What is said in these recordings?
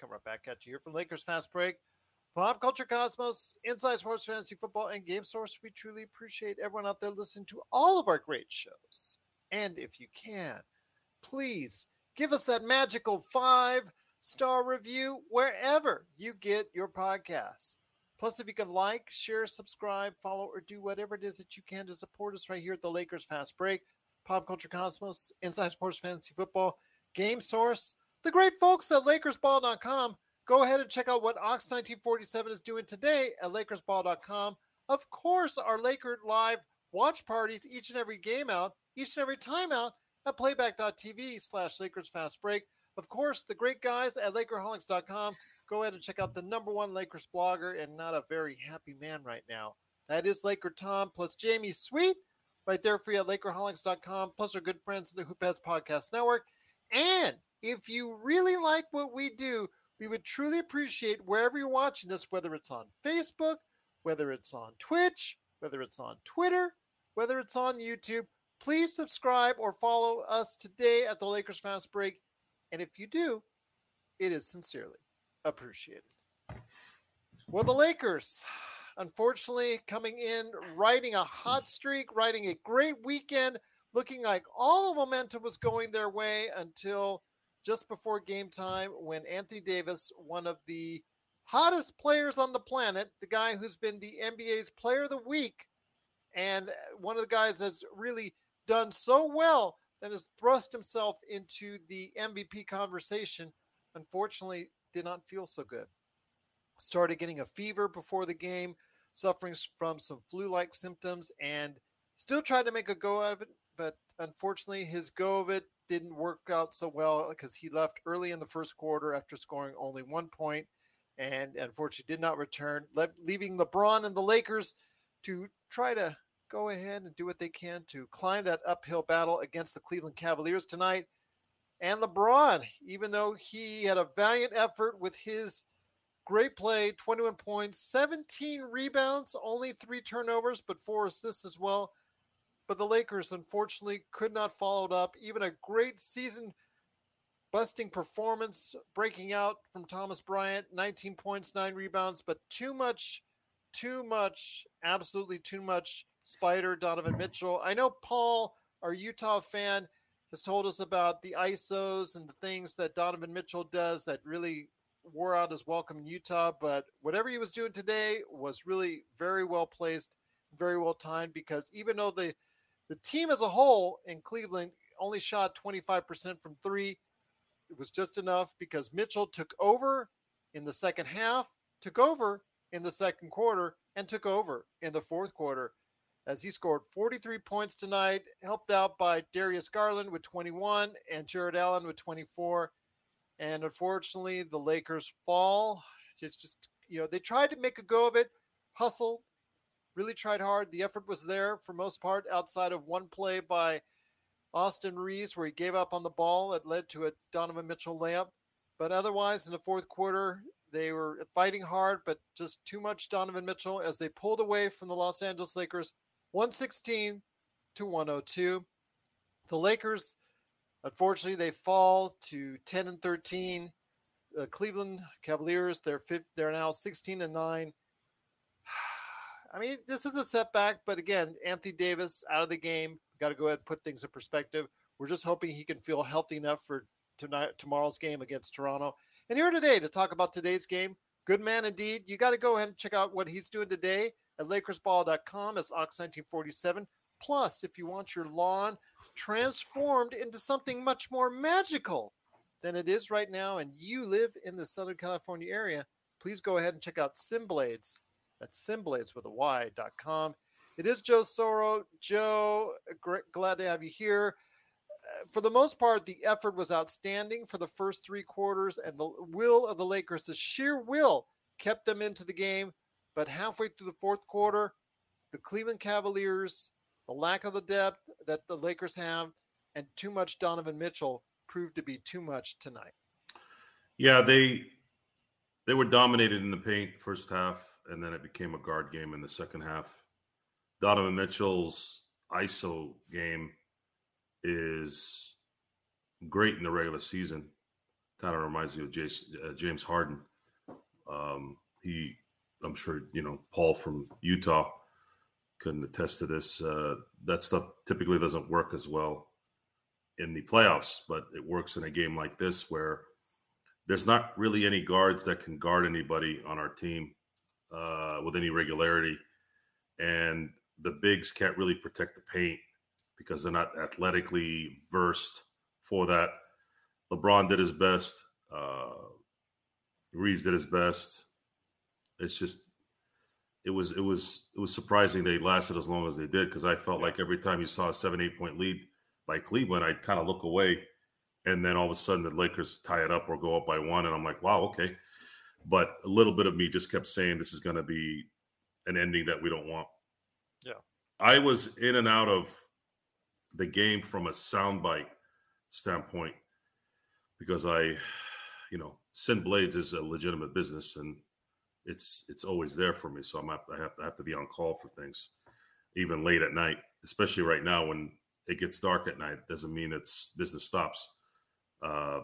Coming right back at you here from Lakers Fast Break, Pop Culture Cosmos, Inside Sports Fantasy Football, and Game Source. We truly appreciate everyone out there listening to all of our great shows. And if you can, please give us that magical five star review wherever you get your podcasts. Plus, if you can like, share, subscribe, follow, or do whatever it is that you can to support us right here at the Lakers Fast Break, Pop Culture Cosmos, Inside Sports Fantasy Football, Game Source, the great folks at LakersBall.com. Go ahead and check out what Ox1947 is doing today at LakersBall.com. Of course, our Laker Live watch parties each and every game out, each and every time out at playback.tv slash Lakers Fast Break. Of course, the great guys at Lakerholics.com. Go ahead and check out the number one Lakers blogger and not a very happy man right now. That is Laker Tom plus Jamie Sweet right there for you at Lakerholics.com, plus our good friends at the Hoopheads Podcast Network. And if you really like what we do, we would truly appreciate wherever you're watching this, whether it's on Facebook, whether it's on Twitch, whether it's on Twitter, whether it's on YouTube, please subscribe or follow us today at the Lakers Fast Break. And if you do, it is sincerely appreciated. Well, the Lakers, unfortunately, coming in, riding a hot streak, riding a great weekend, looking like all the momentum was going their way until just before game time when Anthony Davis, one of the hottest players on the planet, the guy who's been the NBA's player of the week, and one of the guys that's really done so well that has thrust himself into the MVP conversation, unfortunately, did not feel so good. Started getting a fever before the game, suffering from some flu like symptoms, and still tried to make a go out of it. But unfortunately, his go of it didn't work out so well because he left early in the first quarter after scoring only one point and unfortunately did not return, leaving LeBron and the Lakers to try to go ahead and do what they can to climb that uphill battle against the Cleveland Cavaliers tonight. And LeBron, even though he had a valiant effort with his great play 21 points, 17 rebounds, only three turnovers, but four assists as well. But the Lakers, unfortunately, could not follow it up. Even a great season busting performance breaking out from Thomas Bryant 19 points, nine rebounds, but too much, too much, absolutely too much Spider, Donovan Mitchell. I know Paul, our Utah fan, has told us about the ISOs and the things that Donovan Mitchell does that really wore out his welcome in Utah. But whatever he was doing today was really very well placed, very well timed because even though the the team as a whole in Cleveland only shot 25% from three, it was just enough because Mitchell took over in the second half, took over in the second quarter, and took over in the fourth quarter as he scored 43 points tonight, helped out by Darius Garland with 21 and Jarrett Allen with 24. And unfortunately, the Lakers fall. It's just, you know, they tried to make a go of it, hustled, really tried hard. The effort was there for most part, outside of one play by Austin Reaves where he gave up on the ball. that led to a Donovan Mitchell layup. But otherwise, in the fourth quarter, they were fighting hard, but just too much Donovan Mitchell as they pulled away from the Los Angeles Lakers 116 to 102. The Lakers Unfortunately, they fall to 10 and 13. The Cleveland Cavaliers, they're they're now 16 and 9. I mean, this is a setback, but again, Anthony Davis out of the game. Got to go ahead and put things in perspective. We're just hoping he can feel healthy enough for tonight tomorrow's game against Toronto. And here today to talk about today's game. Good man indeed. You got to go ahead and check out what he's doing today at LakersBall.com as Ox1947. Plus, if you want your lawn transformed into something much more magical than it is right now, and you live in the Southern California area, please go ahead and check out Simblades. That's Simblades with a Y.com. It is Joe Soro. Joe, glad to have you here. Uh, for the most part, the effort was outstanding for the first three quarters, and the will of the Lakers, the sheer will, kept them into the game. But halfway through the fourth quarter, the Cleveland Cavaliers, the lack of the depth that the Lakers have, and too much Donovan Mitchell proved to be too much tonight. Yeah, they they were dominated in the paint first half, and then it became a guard game in the second half. Donovan Mitchell's ISO game is great in the regular season. Kind of reminds me of James, uh, James Harden. Um, he, I'm sure you know Paul from Utah can attest to this. Uh, that stuff typically doesn't work as well in the playoffs, but it works in a game like this where there's not really any guards that can guard anybody on our team uh, with any regularity, and the bigs can't really protect the paint because they're not athletically versed for that. LeBron did his best. Uh, Reaves did his best. It's just it was it was it was surprising they lasted as long as they did because I felt like every time you saw a seven eight point lead by Cleveland, I'd kind of look away, and then all of a sudden the Lakers tie it up or go up by one, and I'm like, wow, okay. But a little bit of me just kept saying this is going to be an ending that we don't want. Yeah, I was in and out of the game from a soundbite standpoint because I, you know, Sin Blades is a legitimate business and it's it's always there for me. So I'm I have to I have to be on call for things, even late at night, especially right now when it gets dark at night. Doesn't mean it's business stops. Uh,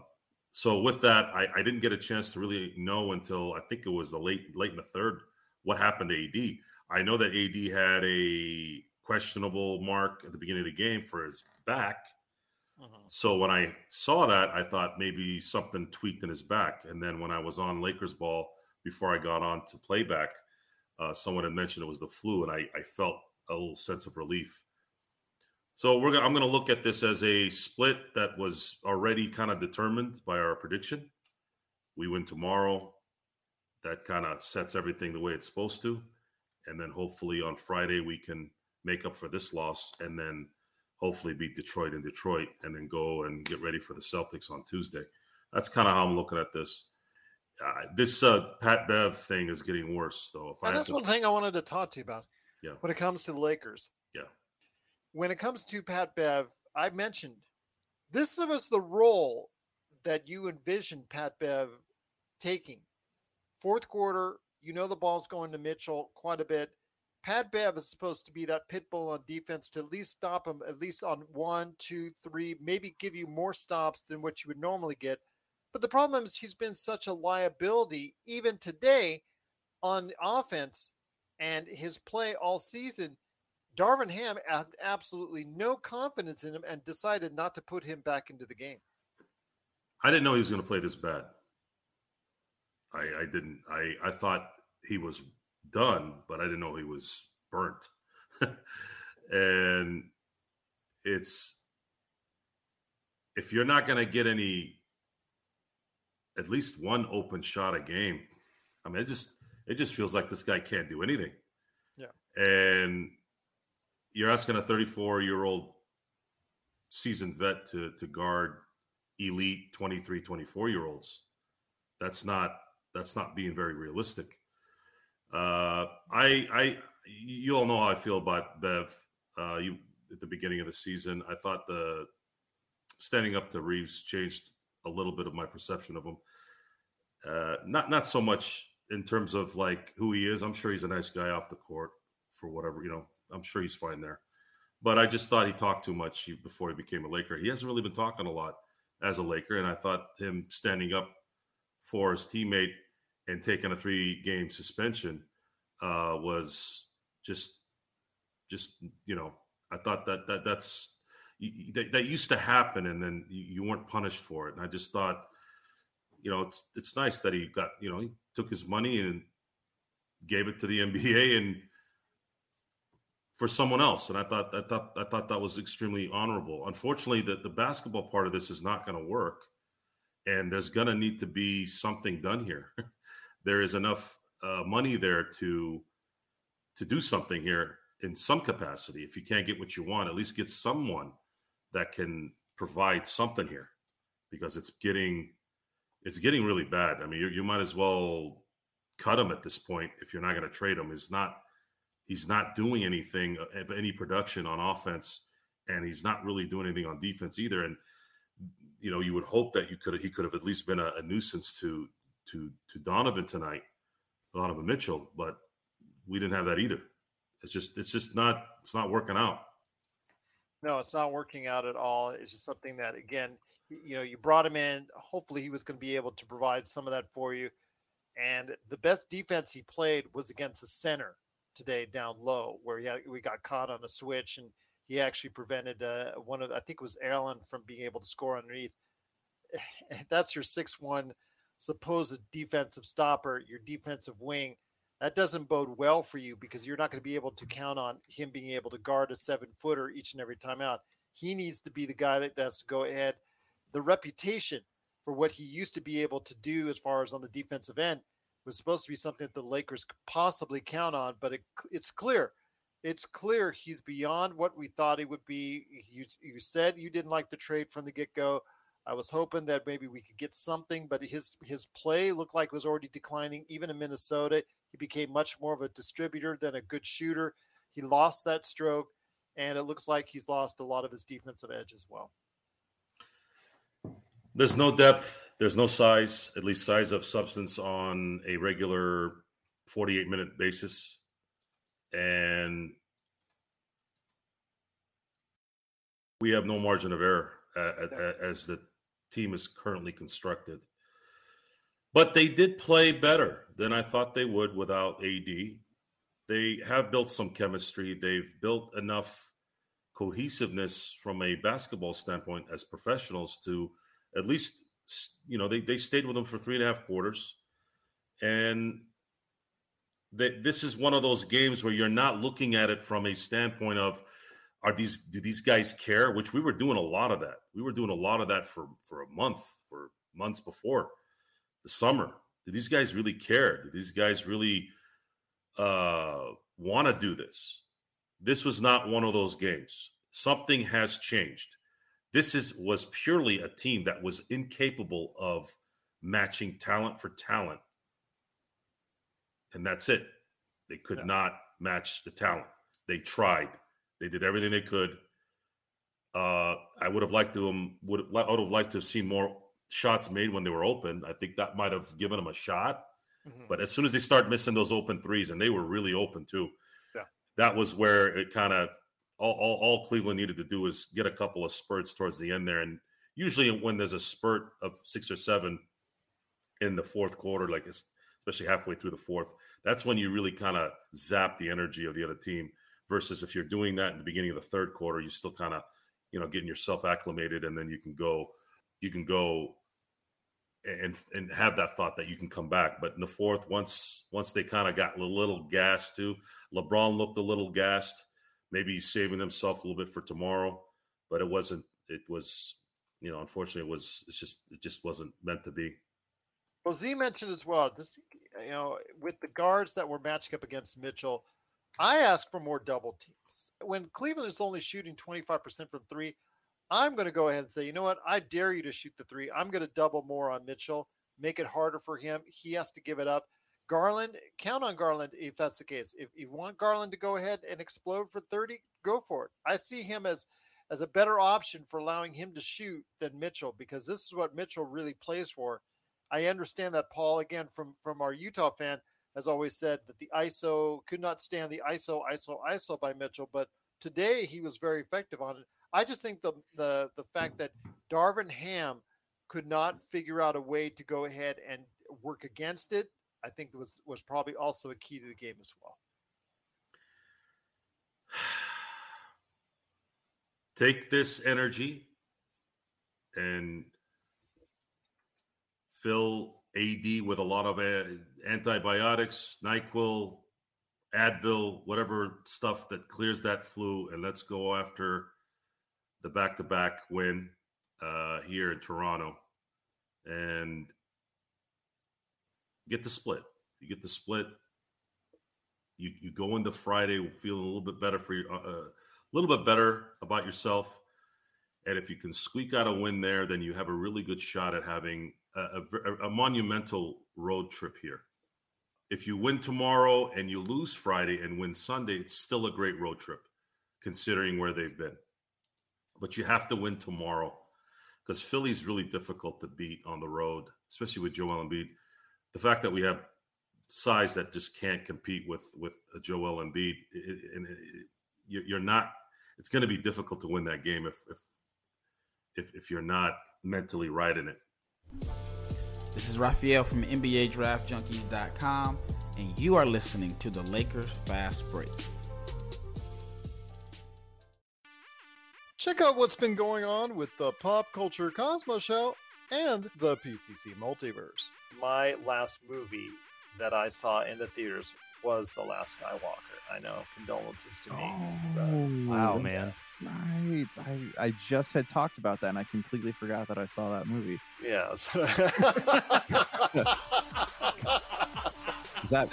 so with that, I, I didn't get a chance to really know until I think it was the late late in the third what happened to AD. I know that AD had a questionable mark at the beginning of the game for his back. Uh-huh. So when I saw that, I thought maybe something tweaked in his back. And then when I was on Lakers ball before I got on to playback, uh, someone had mentioned it was the flu, and I, I felt a little sense of relief. So we're gonna, I'm going to look at this as a split that was already kind of determined by our prediction. We win tomorrow. That kind of sets everything the way it's supposed to, and then hopefully on Friday we can make up for this loss, and then hopefully beat Detroit in Detroit, and then go and get ready for the Celtics on Tuesday. That's kind of how I'm looking at this. Uh, this uh, Pat Bev thing is getting worse, though. If and that's to... one thing I wanted to talk to you about. Yeah. When it comes to the Lakers. Yeah. When it comes to Pat Bev, I mentioned this was the role that you envisioned Pat Bev taking. Fourth quarter, you know the ball's going to Mitchell quite a bit. Pat Bev is supposed to be that pit bull on defense to at least stop him, at least on one, two, three, maybe give you more stops than what you would normally get. But the problem is he's been such a liability, even today, on offense and his play all season. Darvin Ham had absolutely no confidence in him and decided not to put him back into the game. I didn't know he was going to play this bad. I, I didn't. I, I thought he was done, but I didn't know he was burnt. and it's if you're not going to get any at least one open shot a game, I mean, it just it just feels like this guy can't do anything. Yeah. And you're asking a 34 year old seasoned vet to to guard elite 23 24 year olds that's not that's not being very realistic uh, I, I, you all know how I feel about Bev. Uh, you at the beginning of the season, I thought the standing up to Reaves changed a little bit of my perception of him. Uh, not not so much in terms of like who he is. I'm sure he's a nice guy off the court for whatever you know. I'm sure he's fine there. But I just thought he talked too much before he became a Laker. He hasn't really been talking a lot as a Laker, and I thought him standing up for his teammate and taking a three-game suspension uh, was just, just you know, I thought that that that's that, that used to happen, and then you weren't punished for it. And I just thought, you know, it's it's nice that he got, you know, he took his money and gave it to the NBA and for someone else. And I thought I thought I thought that was extremely honorable. Unfortunately, the, the basketball part of this is not going to work. And there's going to need to be something done here. there is enough uh, money there to to do something here in some capacity. If you can't get what you want, at least get someone that can provide something here, because it's getting it's getting really bad. I mean, you, you might as well cut him at this point if you're not going to trade him. Is not he's not doing anything of any production on offense, and he's not really doing anything on defense either. And you know, you would hope that you could he could have at least been a, a nuisance to to to Donovan tonight, Donovan Mitchell, but we didn't have that either. It's just it's just not it's not working out. No, it's not working out at all. It's just something that again, you know, you brought him in. Hopefully, he was going to be able to provide some of that for you. And the best defense he played was against the center today down low, where he had, we got caught on a switch and he actually prevented uh, one of I think it was Allen from being able to score underneath. That's your six one supposed defensive stopper, your defensive wing. That doesn't bode well for you because you're not going to be able to count on him being able to guard a seven footer each and every time out. He needs to be the guy that has to go ahead. The reputation for what he used to be able to do as far as on the defensive end was supposed to be something that the Lakers could possibly count on, but it, it's clear. It's clear he's beyond what we thought he would be. You, you said you didn't like the trade from the get go. I was hoping that maybe we could get something, but his his play looked like was already declining. Even in Minnesota, he became much more of a distributor than a good shooter. He lost that stroke, and it looks like he's lost a lot of his defensive edge as well. There's no depth. There's no size, at least size of substance on a regular 48 minute basis. And we have no margin of error as the team is currently constructed. But they did play better than I thought they would without AD. They have built some chemistry. They've built enough cohesiveness from a basketball standpoint as professionals to at least you know they, they stayed with them for three and a half quarters. And this is one of those games where you're not looking at it from a standpoint of are these do these guys care? Which we were doing a lot of that. We were doing a lot of that for for a month for months before the summer. Do these guys really care? Do these guys really uh want to do this? This was not one of those games. Something has changed this is was purely a team that was incapable of matching talent for talent. And that's it. They could yeah. not match the talent. They tried. They did everything they could. Uh, I would have liked to um, would I would have liked to have seen more shots made when they were open. I think that might have given them a shot. Mm-hmm. But as soon as they start missing those open threes, and they were really open too, yeah. that was where it kind of all, all, all Cleveland needed to do was get a couple of spurts towards the end there. And usually when there's a spurt of six or seven in the fourth quarter, like especially halfway through the fourth, that's when you really kind of zap the energy of the other team. Versus if you're doing that in the beginning of the third quarter, you still kind of, you know, getting yourself acclimated, and then you can go, you can go and and have that thought that you can come back. But in the fourth, once once they kind of got a little gassed too, LeBron looked a little gassed maybe he's saving himself a little bit for tomorrow, but it wasn't. It was, you know, unfortunately, it was. It's just it just wasn't meant to be. Well, Z mentioned as well. Just you know, with the guards that were matching up against Mitchell, I ask for more double teams. When Cleveland is only shooting 25% from three, I'm going to go ahead and say, you know what? I dare you to shoot the three. I'm going to double more on Mitchell, make it harder for him. He has to give it up. Garland, count on Garland if that's the case. If you want Garland to go ahead and explode for 30, go for it. I see him as as a better option for allowing him to shoot than Mitchell because this is what Mitchell really plays for. I understand that Paul again from from our Utah fan has always said that the ISO could not stand the ISO ISO ISO by Mitchell, but today he was very effective on it. I just think the the the fact that Darvin Ham could not figure out a way to go ahead and work against it, I think was was probably also a key to the game as well. Take this energy and fill AD with a lot of antibiotics, NyQuil, Advil, whatever stuff that clears that flu, and let's go after the back-to-back win uh, here in Toronto, and get the split. You get the split. You you go into Friday feeling a little bit better for you, uh, uh, a little bit better about yourself, and if you can squeak out a win there, then you have a really good shot at having a, a, a monumental road trip here if you win tomorrow and you lose Friday and win Sunday, it's still a great road trip, considering where they've been. But you have to win tomorrow because Philly's really difficult to beat on the road, especially with Joel Embiid. The fact that we have size that just can't compete with with Joel Embiid, and you're not. It's going to be difficult to win that game if if if, if you're not mentally right in it. This is Raphael from NBADraftJunkies.com, and you are listening to the Lakers Fast Break. Check out what's been going on with the Pop Culture Cosmos Show and the PCC Multiverse. My last movie that I saw in the theaters was The Last Skywalker. I know, condolences to me. Oh, so, wow, man. Right. I I just had talked about that and I completely forgot that I saw that movie. Yes. that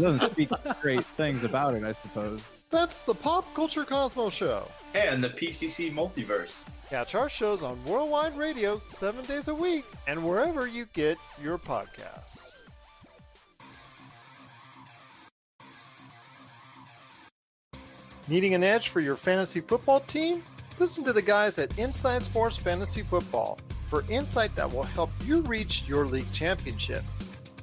doesn't speak great things about it, I suppose. That's the Pop Culture Cosmos Show. And the PCC Multiverse. Catch our shows on Worldwide Radio seven days a week and wherever you get your podcasts. Needing an edge for your fantasy football team? Listen to the guys at Inside Sports Fantasy Football for insight that will help you reach your league championship.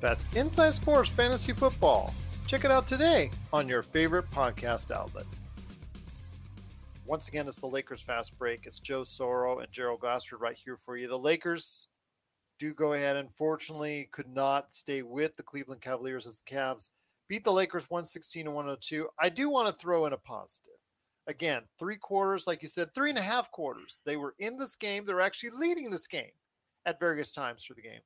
That's Inside Sports Fantasy Football. Check it out today on your favorite podcast outlet. Once again, it's the Lakers Fast Break. It's Joe Soro and Gerald Glassford right here for you. The Lakers do go ahead. Unfortunately, could not stay with the Cleveland Cavaliers as the Cavs beat the Lakers 116 to 102. I do want to throw in a positive. Again, three quarters, like you said, three and a half quarters. They were in this game. They're actually leading this game at various times through the game.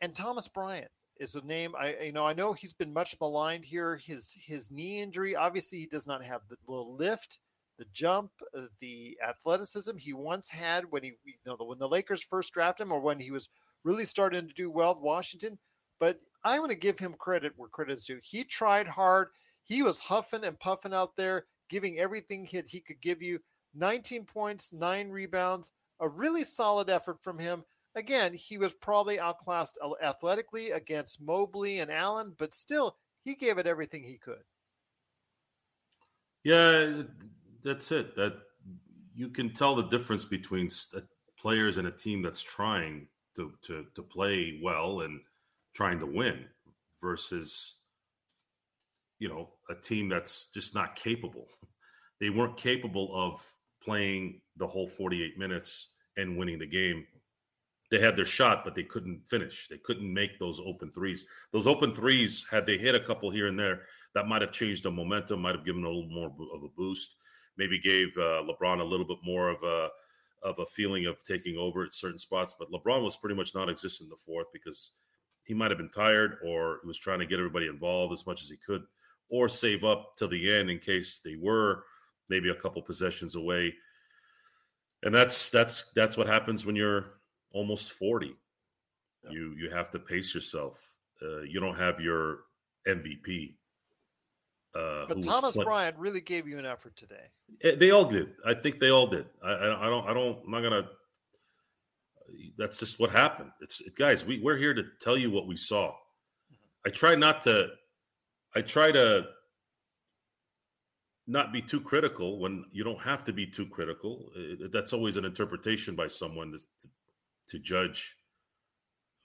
And Thomas Bryant is a name I you know I know he's been much maligned here. His his knee injury, obviously, he does not have the, the lift, the jump, uh, the athleticism he once had when he you know when the Lakers first drafted him or when he was really starting to do well in Washington. But I want to give him credit where credit is due. He tried hard. He was huffing and puffing out there, giving everything he, he could give you. 19 points, nine rebounds, a really solid effort from him. Again, he was probably outclassed athletically against Mobley and Allen, but still, he gave it everything he could. Yeah, that's it. That you can tell the difference between players and a team that's trying to to to play well and trying to win versus you know a team that's just not capable. They weren't capable of playing the whole 48 minutes and winning the game. They had their shot but they couldn't finish. They couldn't make those open threes. Those open threes had they hit a couple here and there that might have changed the momentum might have given a little more of a boost maybe gave uh, lebron a little bit more of a of a feeling of taking over at certain spots but lebron was pretty much non-existent in the fourth because he might have been tired or he was trying to get everybody involved as much as he could or save up to the end in case they were maybe a couple possessions away. And that's that's that's what happens when you're almost 40 yeah. you you have to pace yourself. Uh, you don't have your mvp uh, but Thomas Bryant really gave you an effort today. Eh, they all did. I think they all did. I, I, I don't. I don't. I'm not gonna that's just what happened. It's guys, we, we're here to tell you what we saw. Mm-hmm. I try not to I try to not be too critical when you don't have to be too critical. It, that's always an interpretation by someone to, to, to judge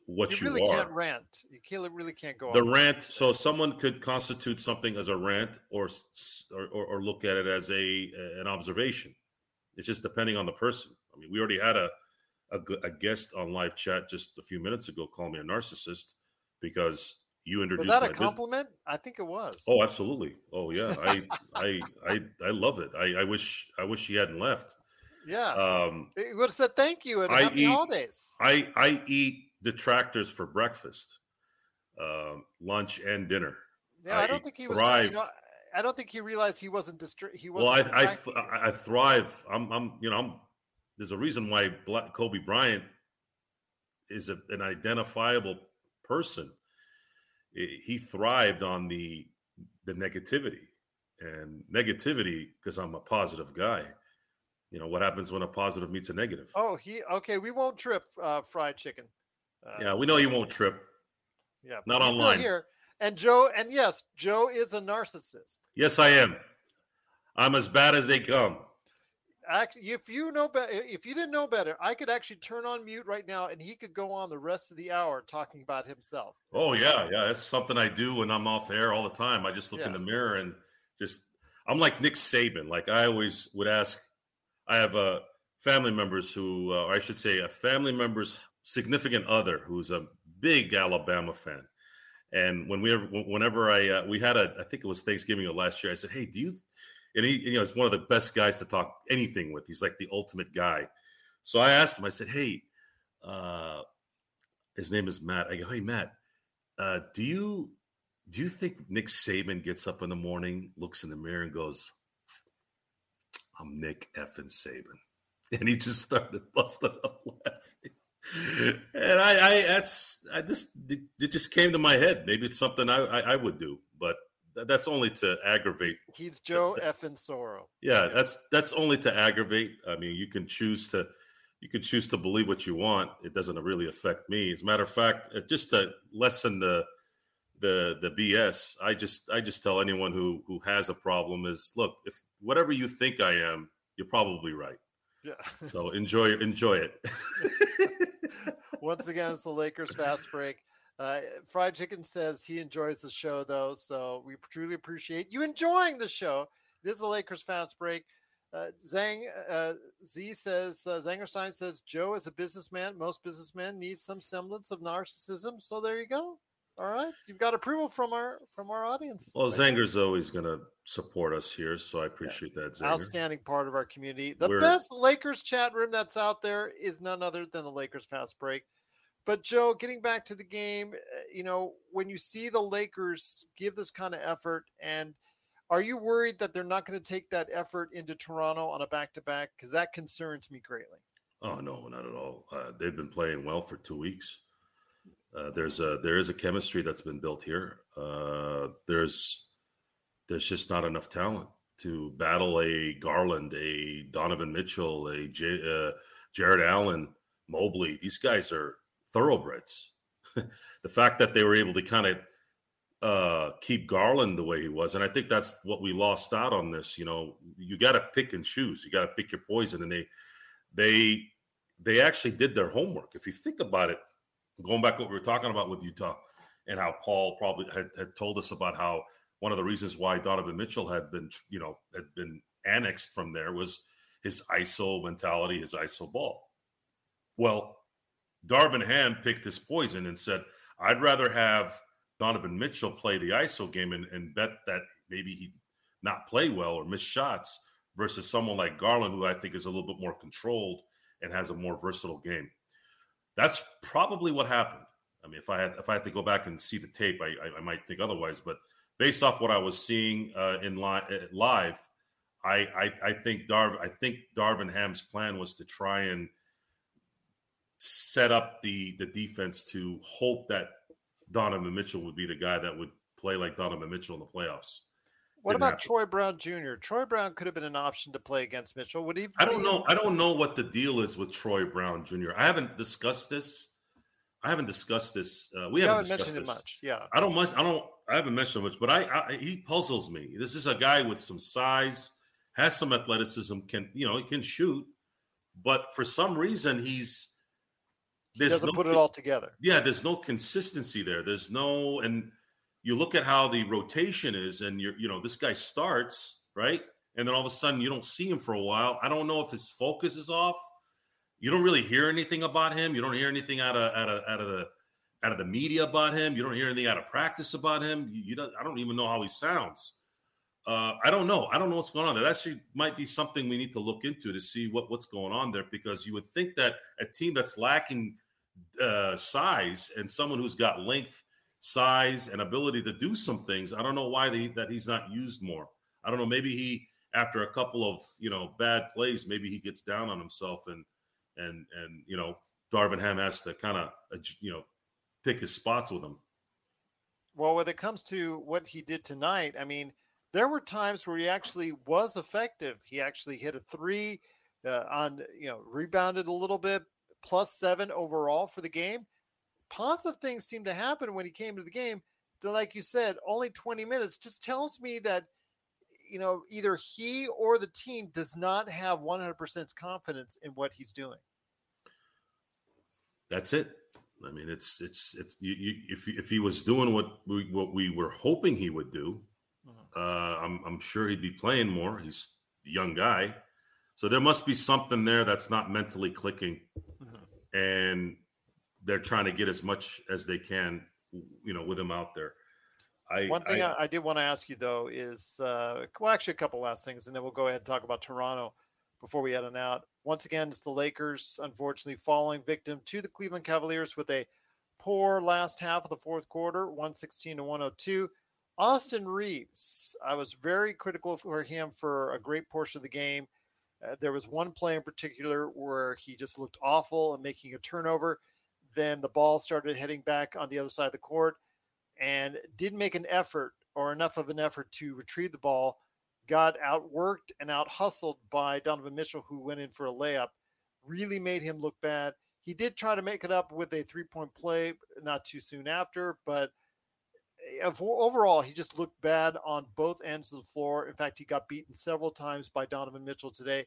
what you you, really are. can't rant. You can't really can't go the rant so someone could constitute something as a rant or or, or, look at it as a an observation it's just depending on the person i mean we already had a a guest on live chat just a few minutes ago call me a narcissist because you Was introduced that my a business. compliment? I think it was. oh absolutely oh yeah i i i i love it i i wish i wish he hadn't left yeah. um it would have said thank you and I happy eat- holidays. i i eat detractors for breakfast um lunch and dinner Yeah, I, I don't think he was. You know, I don't think he realized he wasn't distra- He wasn't. I, I i i thrive i'm i'm you know i'm there's a reason why kobe bryant is a, an identifiable person he thrived on the the negativity and negativity because i'm a positive guy you know what happens when a positive meets a negative oh, he okay. We won't trip uh, fried chicken. Uh, yeah we know you won't trip Yeah, not online. here. And Joe, and yes, Joe is a narcissist. yes i am i'm as bad as they come Actually, if you know better, if you didn't know better, I could actually turn on mute right now, and he could go on the rest of the hour talking about himself. Oh yeah, yeah. That's something I do when I'm off air all the time. I just look in the mirror and just I'm like Nick Saban. Like I always would ask. I have uh, family members who, uh, or I should say, a family member's significant other who's a big Alabama fan. And when we whenever I uh, we had a, I think it was Thanksgiving of last year. I said, "Hey, do you?" And he, you know, is one of the best guys to talk anything with. He's like the ultimate guy. So I asked him. I said, "Hey, uh, his name is Matt." I go, "Hey, Matt." uh, do you do you think Nick Saban gets up in the morning, looks in the mirror, and goes, "I'm Nick effing Saban," and he just started busting up laughing. And I, I that's I just it, just came to my head. Maybe it's something I I, I would do, but that's only to aggravate. He's Joe effing Soro. Yeah, that's that's only to aggravate. I mean, you can choose to you can choose to believe what you want. It doesn't really affect me. As a matter of fact, uh, just to lessen the the the BS, I just I just tell anyone who who has a problem is look, if whatever you think I am, you're probably right. Yeah. So enjoy enjoy it. Once again, it's the Lakers fast break. Uh, Fried Chicken says he enjoys the show, though, so we truly appreciate you enjoying the show. This is the Lakers fast break. Uh, Zang uh, Z says uh, Zangerstein says Joe is a businessman. Most businessmen need some semblance of narcissism. So there you go. All right, you've got approval from our from our audience. well, Zanger's always going to support us here, so I appreciate that. Zanger. outstanding part of our community. The We're- best Lakers chat room that's out there is none other than the Lakers Fast Break. But Joe, getting back to the game, uh, you know, when you see the Lakers give this kind of effort, and are you worried that they're not going to take that effort into Toronto on a back-to-back? Because that concerns me greatly. Oh no, not at all. Uh, they've been playing well for two weeks. Uh, there's a there is a chemistry that's been built here. Uh, there's there's just not enough talent to battle a Garland, a Donovan Mitchell, a J, uh, Jarrett Allen, Mobley. These guys are thoroughbreds. the fact that they were able to kind of uh, keep Garland the way he was, and I think that's what we lost out on this. You know, you got to pick and choose. You got to pick your poison, and they they they actually did their homework. If you think about it, going back to what we were talking about with Utah and how Paul probably had, had told us about how one of the reasons why Donovan Mitchell had been, you know, had been annexed from there was his ISO mentality, his ISO ball. Well, Darvin Ham picked his poison and said, I'd rather have Donovan Mitchell play the ISO game and, and bet that maybe he not play well or miss shots versus someone like Garland, who I think is a little bit more controlled and has a more versatile game. That's probably what happened. I mean, if I had if I had to go back and see the tape, I, I, I might think otherwise. But based off what I was seeing uh, in li- uh, live, I, I I think Darv I think Darvin Ham's plan was to try and set up the the defense to hope that Donovan Mitchell would be the guy that would play like Donovan Mitchell in the playoffs. What about happen. Troy Brown Jr.? Troy Brown could have been an option to play against Mitchell. Would he? I don't know. I don't know what the deal is with Troy Brown Jr. I haven't discussed this. I haven't discussed this. Uh, we You haven't, haven't discussed mentioned it this. much. Yeah. I don't much. I don't. I haven't mentioned much, but I, I he puzzles me. This is a guy with some size, has some athleticism, can you know he can shoot, but for some reason he's There's doesn't no, put it all together. Yeah, there's no consistency there. There's no, and you look at how the rotation is, and you're, you know, this guy starts right, and then all of a sudden you don't see him for a while. I don't know if his focus is off. You don't really hear anything about him. You don't hear anything out of out of out of the out of the media about him. You don't hear anything out of practice about him. You, you don't. I don't even know how he sounds. Uh, I don't know. I don't know what's going on there. That actually might be something we need to look into to see what, what's going on there because you would think that a team that's lacking uh, size and someone who's got length, size, and ability to do some things, I don't know why they, that he's not used more. I don't know. Maybe he, after a couple of you know bad plays, maybe he gets down on himself and and and you know Darvin Ham has to kind of you know pick his spots with him. Well, when it comes to what he did tonight, I mean there were times where he actually was effective. He actually hit a three uh, on, you know, rebounded a little bit, plus seven overall for the game. Positive things seemed to happen when he came to the game. To, like you said, only 20 minutes just tells me that, you know, either he or the team does not have 100% confidence in what he's doing. That's it. I mean, it's it's it's you, you, if if he was doing what we what we were hoping he would do, uh, I'm, I'm sure he'd be playing more. He's a young guy. So there must be something there that's not mentally clicking. Mm-hmm. And they're trying to get as much as they can, you know, with him out there. I, One thing I, I, did want to ask you though is, uh, well, actually, a couple last things, and then we'll go ahead and talk about Toronto before we head on out. Once again, it's the Lakers, unfortunately, falling victim to the Cleveland Cavaliers with a poor last half of the fourth quarter, 116 to 102. Austin Reaves, I was very critical for him for a great portion of the game. Uh, there was one play in particular where he just looked awful and making a turnover. Then the ball started heading back on the other side of the court and didn't make an effort or enough of an effort to retrieve the ball. Got outworked and out hustled by Donovan Mitchell, who went in for a layup. Really made him look bad. He did try to make it up with a three point play not too soon after, but eh, overall, he just looked bad on both ends of the floor. In fact, he got beaten several times by Donovan Mitchell today.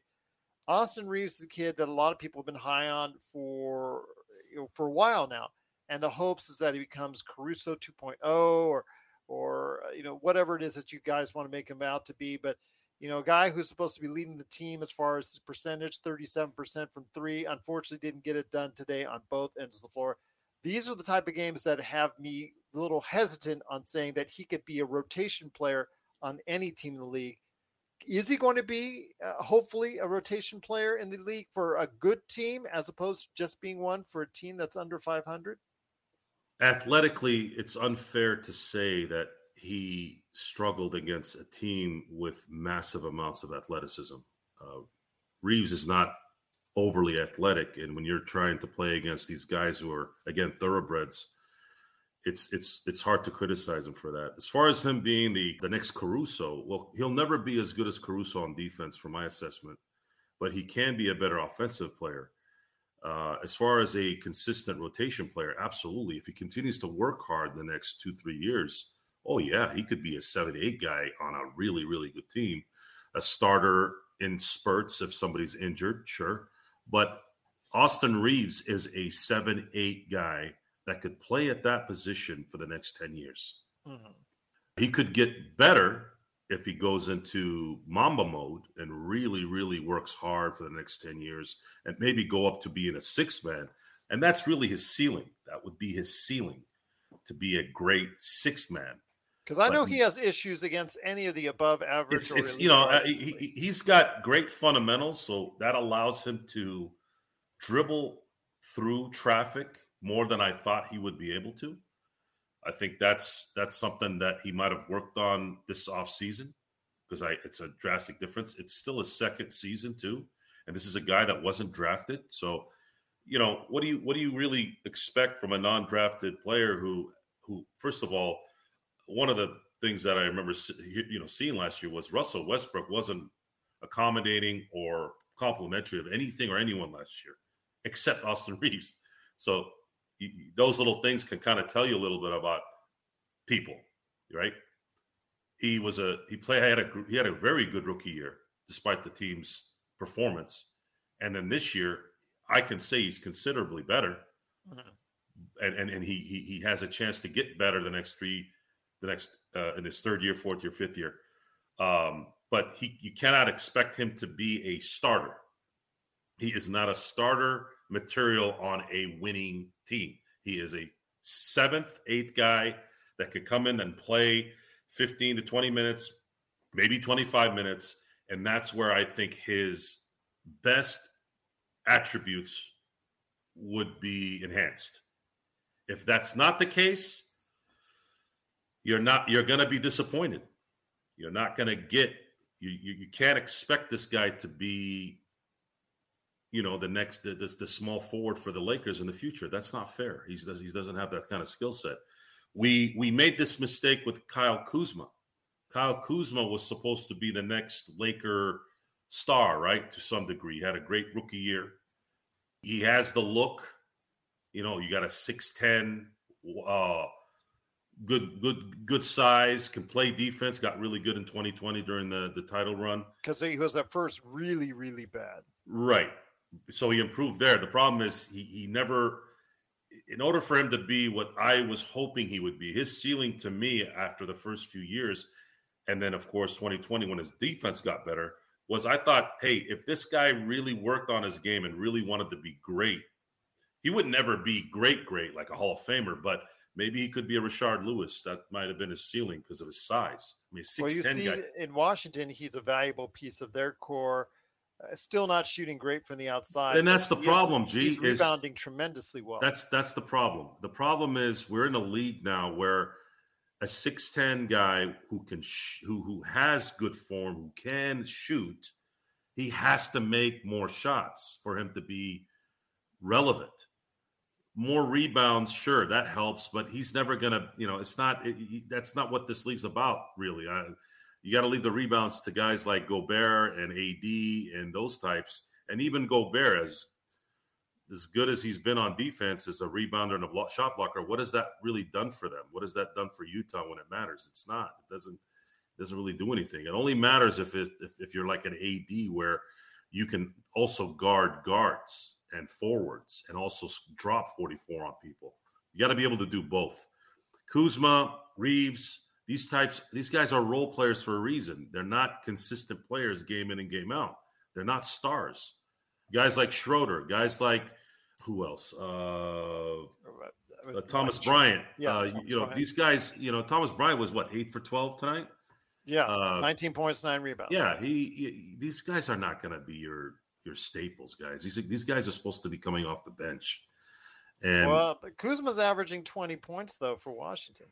Austin Reaves is a kid that a lot of people have been high on for you know, for a while now, and the hopes is that he becomes Caruso 2.0 or or uh, you know whatever it is that you guys want to make him out to be. But you know, a guy who's supposed to be leading the team as far as his percentage, 37% from three, unfortunately didn't get it done today on both ends of the floor. These are the type of games that have me a little hesitant on saying that he could be a rotation player on any team in the league. Is he going to be uh, hopefully a rotation player in the league for a good team as opposed to just being one for a team that's under 500? Athletically, it's unfair to say that he struggled against a team with massive amounts of athleticism. Uh, Reaves is not overly athletic, and when you're trying to play against these guys who are again thoroughbreds, it's it's it's hard to criticize him for that. As far as him being the the next Caruso, well, he'll never be as good as Caruso on defense, for my assessment, but he can be a better offensive player. Uh, as far as a consistent rotation player, absolutely. If he continues to work hard the next two three years, oh yeah, he could be a seven eight guy on a really really good team, a starter in spurts if somebody's injured, sure. But Austin Reaves is a seven eight guy that could play at that position for the next 10 years. Mm-hmm. He could get better if he goes into Mamba mode and really, really works hard for the next 10 years and maybe go up to being a six man. And that's really his ceiling. That would be his ceiling to be a great six man. Because I know he, he, has issues against any of the above average. It's, it's you know, uh, he, he's got great fundamentals. So that allows him to dribble through traffic more than I thought he would be able to. I think that's that's something that he might have worked on this off season because I it's a drastic difference. It's still a second season too, and this is a guy that wasn't drafted. So, you know, what do you what do you really expect from a non-drafted player who who first of all, one of the things that I remember you know seeing last year was Russell Westbrook wasn't accommodating or complimentary of anything or anyone last year except Austin Reaves. So those little things can kind of tell you a little bit about people, right? He was a he played I had a he had a very good rookie year despite the team's performance, and then this year I can say he's considerably better. mm-hmm. and, and and he, he he has a chance to get better the next three, the next uh, in his third year, fourth year, fifth year. Um, but he you cannot expect him to be a starter. He is not a starter material on a winning team. He is a seventh, eighth guy that could come in and play 15 to 20 minutes, maybe 25 minutes. And that's where I think his best attributes would be enhanced. If that's not the case, you're not you're going to be disappointed. You're not going to get you, you, you can't expect this guy to be you know the next the, the, the, small forward for the Lakers in the future. That's not fair. He's he doesn't have that kind of skill set. We we made this mistake with Kyle Kuzma. Kyle Kuzma was supposed to be the next Laker star, right? To some degree, he had a great rookie year. He has the look. You know, you got a six ten, uh, good good good size, can play defense. Got really good in 2020 during the the title run because he was at first really really bad. Right so he improved there. The problem is he he never in order for him to be what I was hoping he would be, his ceiling to me after the first few years, and then of course 2020 when his defense got better, was I thought, hey, if this guy really worked on his game and really wanted to be great, he would never be great, great like a Hall of Famer, but maybe he could be a Rashard Lewis. That might have been his ceiling because of his size. I mean, six well, you see, guy. in Washington, he's a valuable piece of their core uh, still not shooting great from the outside. And that's the problem, G. He's rebounding tremendously well. That's that's the problem. The problem is we're in a league now where a six ten guy who can sh- who who has good form, who can shoot, he has to make more shots for him to be relevant. More rebounds, sure, that helps, but he's never gonna. You know, it's not. It, that's not what this league's about, really. I, you got to leave the rebounds to guys like Gobert and AD and those types. And even Gobert, as as good as he's been on defense as a rebounder and a block, shot blocker, what has that really done for them? What has that done for Utah when it matters? It's not. It doesn't it doesn't really do anything. It only matters if if if you're like an AD where you can also guard guards and forwards and also drop 44 on people. You got to be able to do both. Kuzma, Reaves, these types, these guys are role players for a reason. They're not consistent players game in and game out. They're not stars. Guys like Schroeder, guys like who else? Uh, uh, Thomas Bryant. Yeah, uh, Thomas you know Bryant. these guys. You know Thomas Bryant was what eight for twelve tonight. Yeah, uh, nineteen points, nine rebounds. Yeah, he, he these guys are not going to be your your staples, guys. These these guys are supposed to be coming off the bench. And well, but Kuzma's averaging twenty points though for Washington.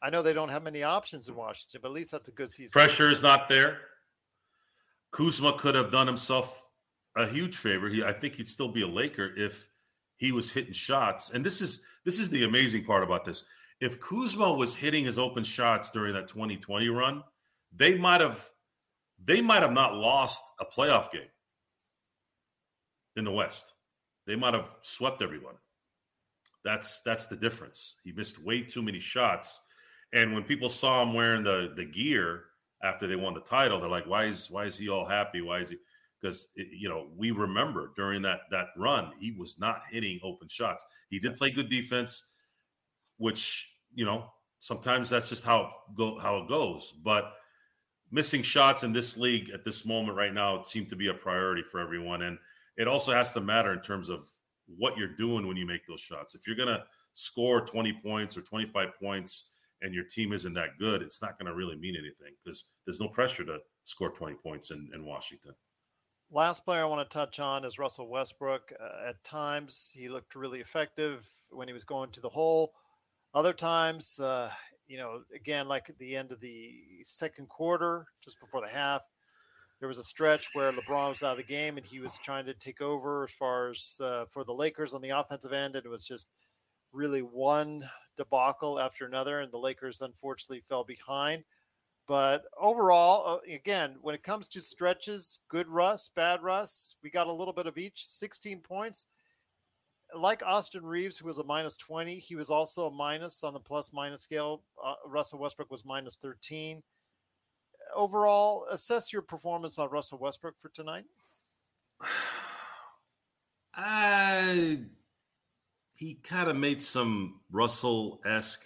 I know they don't have many options in Washington, but at least that's a good season. Pressure is not there. Kuzma could have done himself a huge favor. He, I think he'd still be a Laker if he was hitting shots. And this is this is the amazing part about this. If Kuzma was hitting his open shots during that 2020 run, they might have they might have not lost a playoff game in the West. They might have swept everyone. That's that's the difference. He missed way too many shots and when people saw him wearing the the gear after they won the title, they're like, "Why is why is he all happy? Why is he?" Because you know we remember during that that run, he was not hitting open shots. He did play good defense, which you know sometimes that's just how go how it goes. But missing shots in this league at this moment right now seem to be a priority for everyone, and it also has to matter in terms of what you're doing when you make those shots. If you're gonna score 20 points or 25 points and your team isn't that good, it's not going to really mean anything because there's no pressure to score 20 points in, in Washington. Last player I want to touch on is Russell Westbrook. Uh, at times, he looked really effective when he was going to the hole. Other times, uh, you know, again, like at the end of the second quarter, just before the half, there was a stretch where LeBron was out of the game and he was trying to take over as far as uh, for the Lakers on the offensive end, and it was just really one debacle after another, and the Lakers unfortunately fell behind. But overall, uh, again, when it comes to stretches, good Russ, bad Russ, we got a little bit of each. 16 points. Like Austin Reaves, who was a minus 20, he was also a minus on the plus minus scale. Uh, Russell Westbrook was minus 13. Overall, assess your performance on Russell Westbrook for tonight. I he kind of made some Russell esque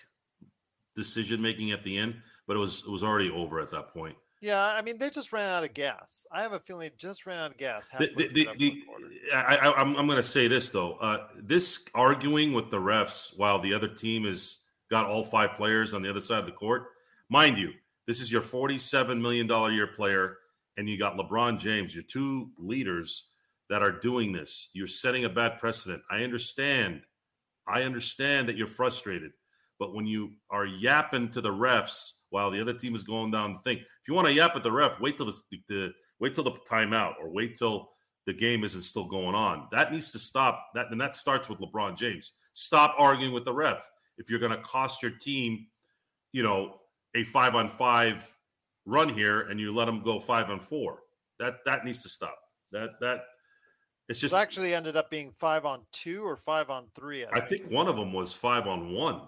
decision making at the end, but it was it was already over at that point. Yeah, I mean they just ran out of gas. I have a feeling they just ran out of gas. The, the, the, I, am I'm going to say this though. Uh, this arguing with the refs while the other team has got all five players on the other side of the court, mind you, this is your 47 million dollar year player, and you got LeBron James, your two leaders that are doing this. You're setting a bad precedent. I understand. I understand that you're frustrated, but when you are yapping to the refs while the other team is going down the thing. If you want to yap at the ref, wait till the, the wait till the timeout or wait till the game isn't still going on. That needs to stop. That and that starts with LeBron James. Stop arguing with the ref if you're going to cost your team, you know, a five on five run here, and you let them go five on four. That that needs to stop. That that it's just it actually ended up being five on two or five on three. I, I think. think one of them was five on one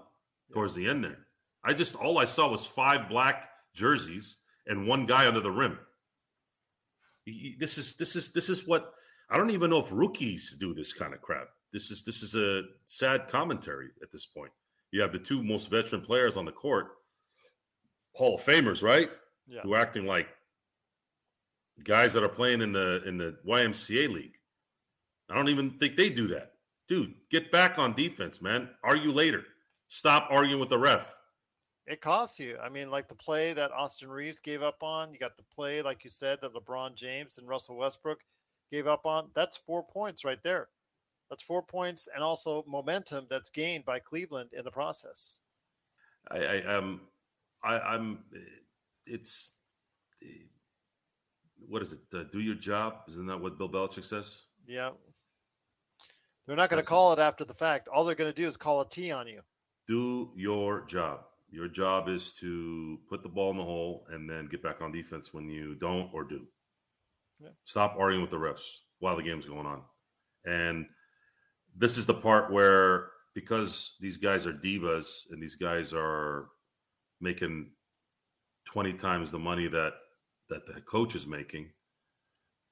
towards the end there. I just all I saw was five black jerseys and one guy under the rim. This is this is this is what I don't even know if rookies do this kind of crap. This is this is a sad commentary at this point. You have the two most veteran players on the court, Hall of Famers, right? Yeah. Who are acting like guys that are playing in the in the YMCA league. I don't even think they do that. Dude, get back on defense, man. Argue later. Stop arguing with the ref. It costs you. I mean, like the play that Austin Reaves gave up on. You got the play, like you said, that LeBron James and Russell Westbrook gave up on. That's four points right there. That's four points and also momentum that's gained by Cleveland in the process. I, I um, I, I'm. It's what is it? Uh, do your job. Isn't that what Bill Belichick says? Yeah. They're not going to call it after the fact. All they're going to do is call a T on you. Do your job. Your job is to put the ball in the hole and then get back on defense when you don't or do. Yeah. Stop arguing with the refs while the game's going on. And this is the part where because these guys are divas and these guys are making 20 times the money that that the coach is making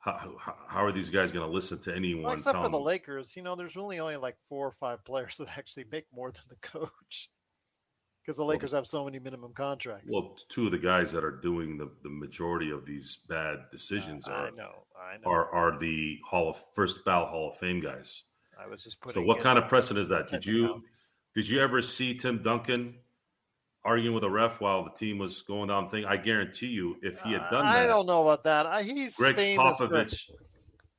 how, how, are these guys going to listen to anyone well, except for the lakers you know there's really only like four or five players that actually make more than the coach because the Lakers well, have so many minimum contracts. Well, two of the guys that are doing the, the majority of these bad decisions uh, are I know, I know. are are the Hall of First Ballot Hall of Fame guys. I was just putting. So, what kind of precedent is that? Did you did you ever see Tim Duncan arguing with a ref while the team was going down thing? I guarantee you, if he had done uh, that, I don't know about that. He's Gregg Popovich.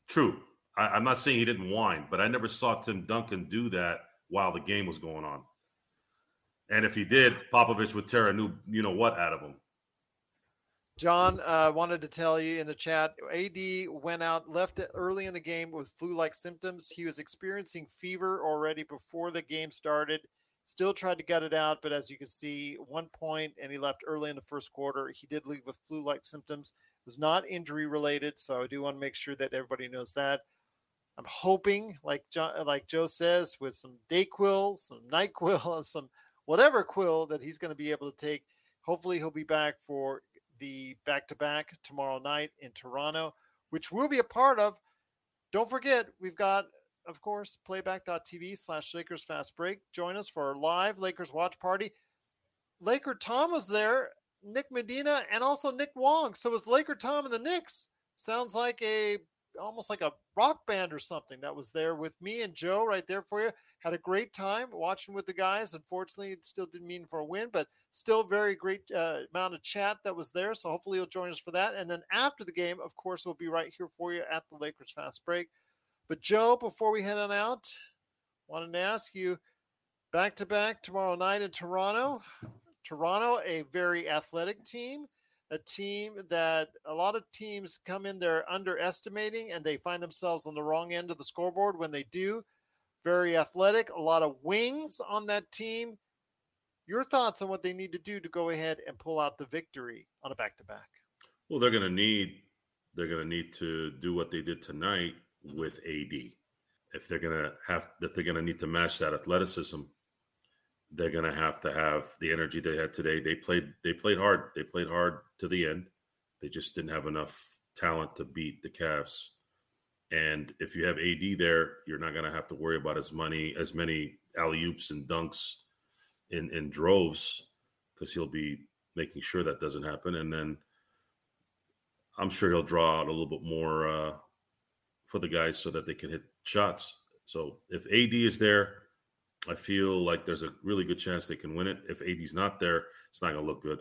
True. I, I'm not saying he didn't whine, but I never saw Tim Duncan do that while the game was going on. And if he did, Popovich would tear a new, you know what, out of him. John uh, wanted to tell you in the chat. AD went out, left early in the game with flu-like symptoms. He was experiencing fever already before the game started. Still tried to gut it out, but as you can see, one point, and he left early in the first quarter. He did leave with flu-like symptoms. It was not injury related, so I do want to make sure that everybody knows that. I'm hoping, like John, like Joe says, with some Dayquil, some Nyquil, and some whatever quill that he's going to be able to take. Hopefully, he'll be back for the back to back tomorrow night in Toronto, which we'll be a part of. Don't forget, we've got, of course, playback.tv slash Lakers Fast Break. Join us for our live Lakers watch party. Laker Tom was there, Nick Medina, and also Nick Wong. So it's Laker Tom and the Knicks. Sounds like a almost like a rock band or something that was there with me and Joe right there for you. Had a great time watching with the guys. Unfortunately, it still didn't mean for a win, but still very great uh, amount of chat that was there. So hopefully you'll join us for that. And then after the game, of course, we'll be right here for you at the Lakers Fast Break. But Joe, before we head on out, wanted to ask you back to back tomorrow night in Toronto. Toronto, a very athletic team, a team that a lot of teams come in there underestimating and they find themselves on the wrong end of the scoreboard when they do very athletic, a lot of wings on that team. Your thoughts on what they need to do to go ahead and pull out the victory on a back to back? Well, they're going to need they're going to need to do what they did tonight with AD. If they're to have if they're to need to match that athleticism, they're to have to have the energy they had today. They played they played hard. They played hard to the end. They just didn't have enough talent to beat the Cavs And if you have AD there, you're not to have to worry about as many as many alley oops and dunks in in droves because he'll be making sure that doesn't happen. And then I'm sure he'll draw out a little bit more uh, for the guys so that they can hit shots. So if AD is there, I feel like there's a really good chance they can win it. If AD's not there, it's not going to look good.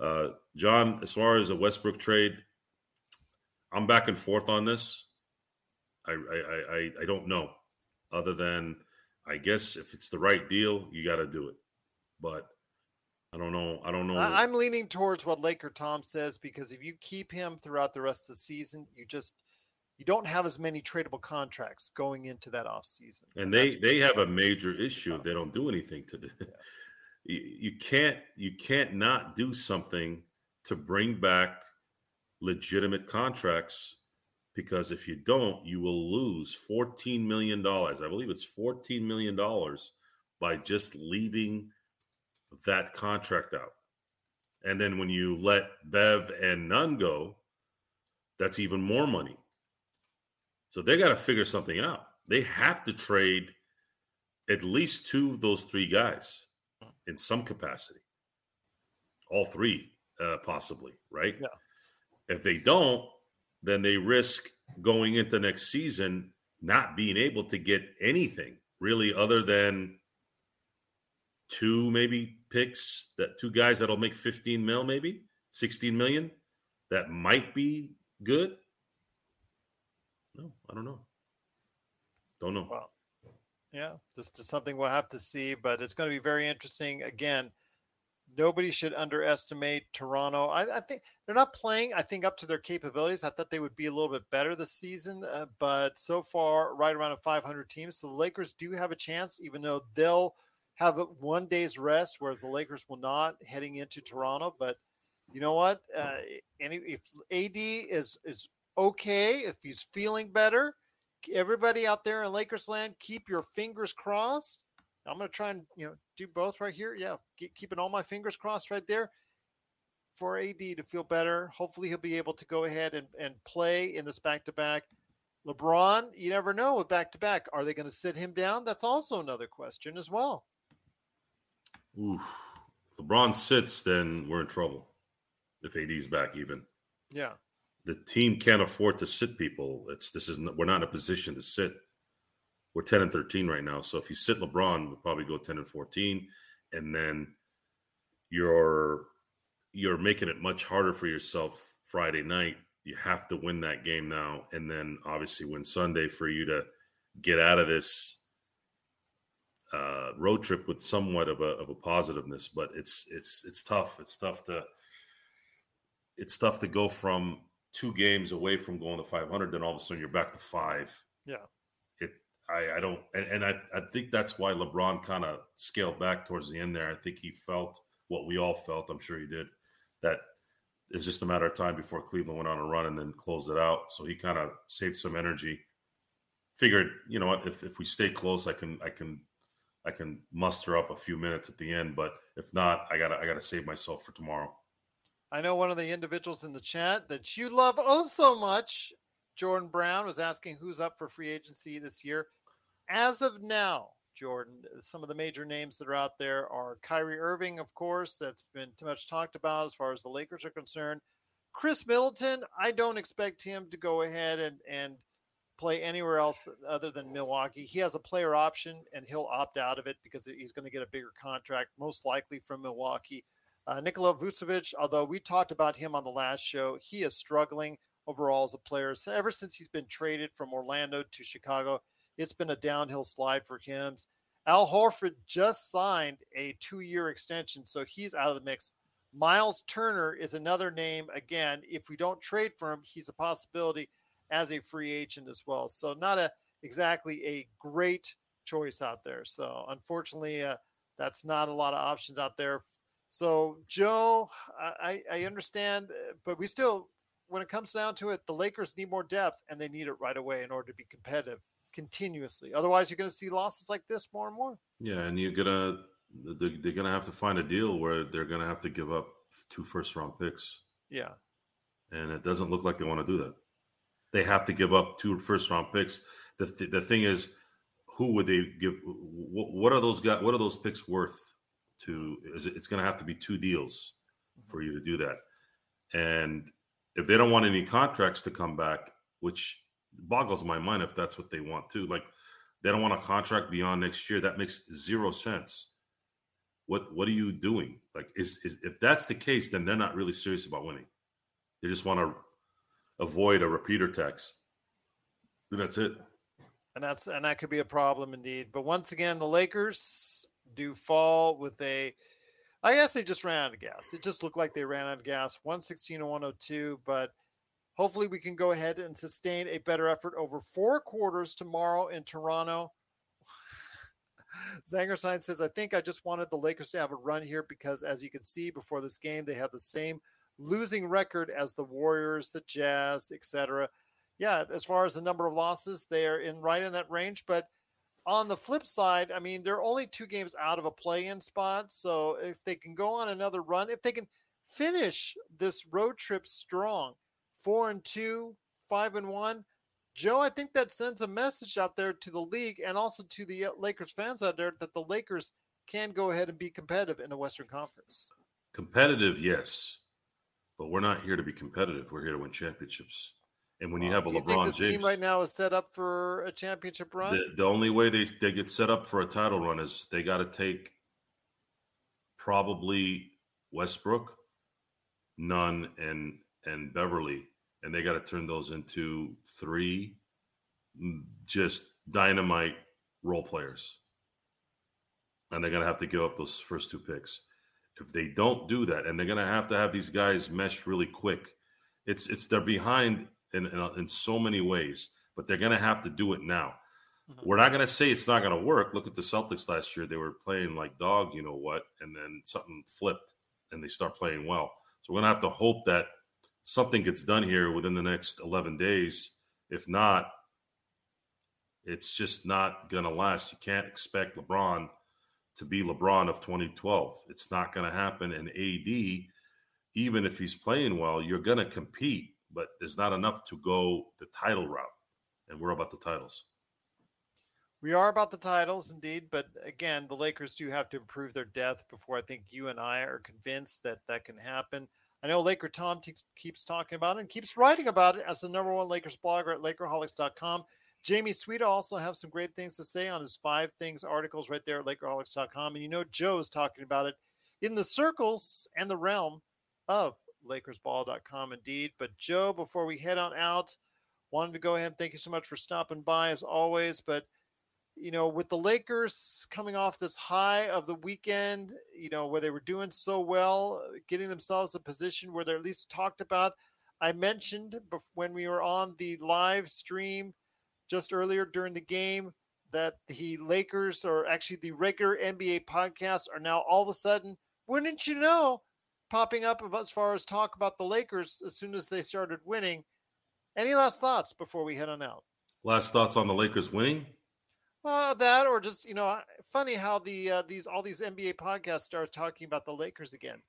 Uh, John, as far as a Westbrook trade, I'm back and forth on this. I, I, I, I don't know. Other than, I guess if it's the right deal, you got to do it. But I don't know. I don't know. I'm leaning towards what Laker Tom says because if you keep him throughout the rest of the season, you just you don't have as many tradable contracts going into that off season. And, and they they have a major issue if they don't do anything to the. Yeah. You, you can't you can't not do something to bring back legitimate contracts because if you don't, you will lose $14 million. I believe it's $14 million by just leaving that contract out. And then when you let Bev and Nunn go, that's even more money. So they got to figure something out. They have to trade at least two of those three guys in some capacity. All three, uh, possibly, right? Yeah. If they don't, then they risk going into next season not being able to get anything really other than two maybe picks that two guys that'll make 15 mil maybe 16 million that might be good no i don't know don't know well yeah just something we'll have to see but it's going to be very interesting again nobody should underestimate Toronto. I, I, think they're not playing, I think, up to their capabilities. I thought they would be a little bit better this season, uh, but so far, right around a 500 team. So the Lakers do have a chance, even though they'll have one day's rest, whereas the Lakers will not heading into Toronto. But you know what? Uh, any, if AD is is okay, if he's feeling better, everybody out there in Lakers land, keep your fingers crossed I'm going to try and you know do both right here. Yeah, keeping all my fingers crossed right there for AD to feel better. Hopefully, he'll be able to go ahead and, and play in this back to back. LeBron, you never know with back to back. Are they going to sit him down? That's also another question as well. Oof. If LeBron sits, then we're in trouble. If AD's back, even. Yeah. The team can't afford to sit people. It's this is we're not in a position to sit we're 10 and 13 right now. So if you sit LeBron, we'll probably go 10 and 14. And then you're you're making it much harder for yourself Friday night. You have to win that game now. And then obviously win Sunday for you to get out of this uh, road trip with somewhat of a of a positiveness. But it's it's it's tough. It's tough to it's tough to go from two games away from going to 500, then all of a sudden you're back to five. Yeah. It, I, I don't, and, and I, I think that's why LeBron kind of scaled back towards the end there. I think he felt what we all felt. I'm sure he did. That it's just a matter of time before Cleveland went on a run and then closed it out. So he kind of saved some energy. Figured, you know what, if, if we stay close, I can I can I can muster up a few minutes at the end. But if not, I gotta I gotta save myself for tomorrow. I know one of the individuals in the chat that you love oh so much Jordan Brown was asking who's up for free agency this year. As of now, Jordan, some of the major names that are out there are Kyrie Irving, of course, that's been too much talked about as far as the Lakers are concerned. Khris Middleton, I don't expect him to go ahead and, and play anywhere else other than Milwaukee. He has a player option and he'll opt out of it because he's going to get a bigger contract, most likely from Milwaukee. Uh, Nikola Vucevic, although we talked about him on the last show, he is struggling overall as a player. So ever since he's been traded from Orlando to Chicago, it's been a downhill slide for him. Al Horford just signed a two year extension, so he's out of the mix. Miles Turner is another name. Again, if we don't trade for him, he's a possibility as a free agent as well. So, not a exactly a great choice out there. So, unfortunately, uh, that's not a lot of options out there. So, Joe, I, I understand, uh, but we still when it comes down to it, the Lakers need more depth and they need it right away in order to be competitive continuously. Otherwise, you're going to see losses like this more and more. Yeah, and you're gonna they're, gonna have to find a deal where they're gonna have to give up two first round picks. Yeah, and it doesn't look like they want to do that. they have to give up two first round picks. The th- the thing is, who would they give? What, what are those guys? What are those picks worth? To is it, it's going to have to be two deals mm-hmm. for you to do that, and if they don't want any contracts to come back, which boggles my mind if that's what they want to. Like they don't want a contract beyond next year. That makes zero sense. What what are you doing? Like is, is if that's the case, then they're not really serious about winning. They just want to avoid a repeater tax. And that's it. And that's and that could be a problem indeed. But once again, the Lakers do fall with a I guess they just ran out of gas. It just looked like they ran out of gas. 116 to 102, but hopefully we can go ahead and sustain a better effort over four quarters tomorrow in Toronto. Zangerstein says, I think I just wanted the Lakers to have a run here because, as you can see before this game, they have the same losing record as the Warriors, the Jazz, etc. Yeah, as far as the number of losses, they are in right in that range. But on the flip side, I mean, they're only two games out of a play-in spot. So if they can go on another run, if they can finish this road trip strong, four and two, five and one, Joe, I think that sends a message out there to the league and also to the uh, Lakers fans out there that the Lakers can go ahead and be competitive in the Western Conference. Competitive, yes, but we're not here to be competitive. We're here to win championships. And when you have a Do you LeBron think this James, team right now is set up for a championship run? the, the only way they, they get set up for a title run is they got to take probably Westbrook, Nunn, and and Beverley, and they got to turn those into three mm, just dynamite role players. And they're going to have to give up those first two picks. If they don't do that, and they're going to have to have these guys mesh really quick, it's it's they're behind in in, in so many ways, but they're going to have to do it now. Mhm. We're not going to say it's not going to work. Look at the Celtics last year; they were playing like dog, you know what, and then something flipped, and they start playing well. So we're going to have to hope that something gets done here within the next 11 days. If not, it's just not going to last. You can't expect LeBron to be LeBron of 2012. It's not going to happen. And AD, even if he's playing well, you're going to compete, but there's not enough to go the title route. And we're about the titles. We are about the titles, indeed, but again, the Lakers do have to improve their depth before I think you and I are convinced that that can happen. I know Laker Tom te- keeps talking about it and keeps writing about it as the number one Lakers blogger at Lakerholics.com. Jamie Sweet also have some great things to say on his five things articles right there at Lakerholics.com. And you know Joe's talking about it in the circles and the realm of LakersBall.com, indeed. But Joe, before we head on out, wanted to go ahead and thank you so much for stopping by as always. But you know, with the Lakers coming off this high of the weekend, you know, where they were doing so well, getting themselves a position where they're at least talked about. I mentioned when we were on the live stream just earlier during the game that the Lakers, or actually the regular NBA podcasts, are now all of a sudden, wouldn't you know, popping up as far as talk about the Lakers as soon as they started winning. Any last thoughts before we head on out? Last thoughts on the Lakers winning? Uh, that or just you know, funny how the uh, these all these NBA podcasts start talking about the Lakers again.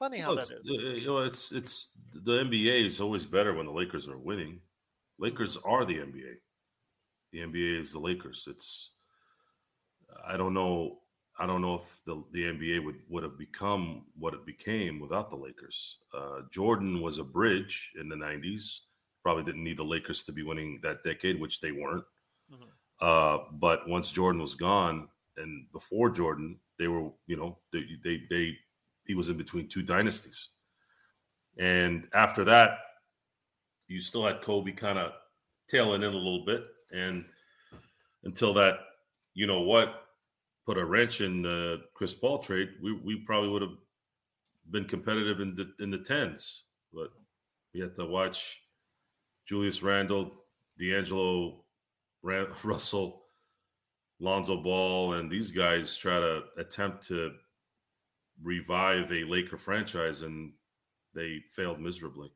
Funny how Well, that is. uh, you know, it's it's the NBA is always better when the Lakers are winning. Lakers are the NBA. The NBA is the Lakers. It's I don't know I don't know if the the NBA would would have become what it became without the Lakers. Uh, Jordan was a bridge in the '90s. Probably didn't need the Lakers to be winning that decade, which they weren't. Mhm. Uh, but once Jordan was gone, and before Jordan, they were you know they they, they he was in between two dynasties. And after that, you still had Kobe kind of tailing in a little bit. And until that, you know what, put a wrench in the Chris Paul trade, we, we probably would have been competitive in the in the tens. But we had to watch Julius Randle, D'Angelo Ran- Russell, Lonzo Ball, and these guys try to attempt to revive a Laker franchise, and they failed miserably.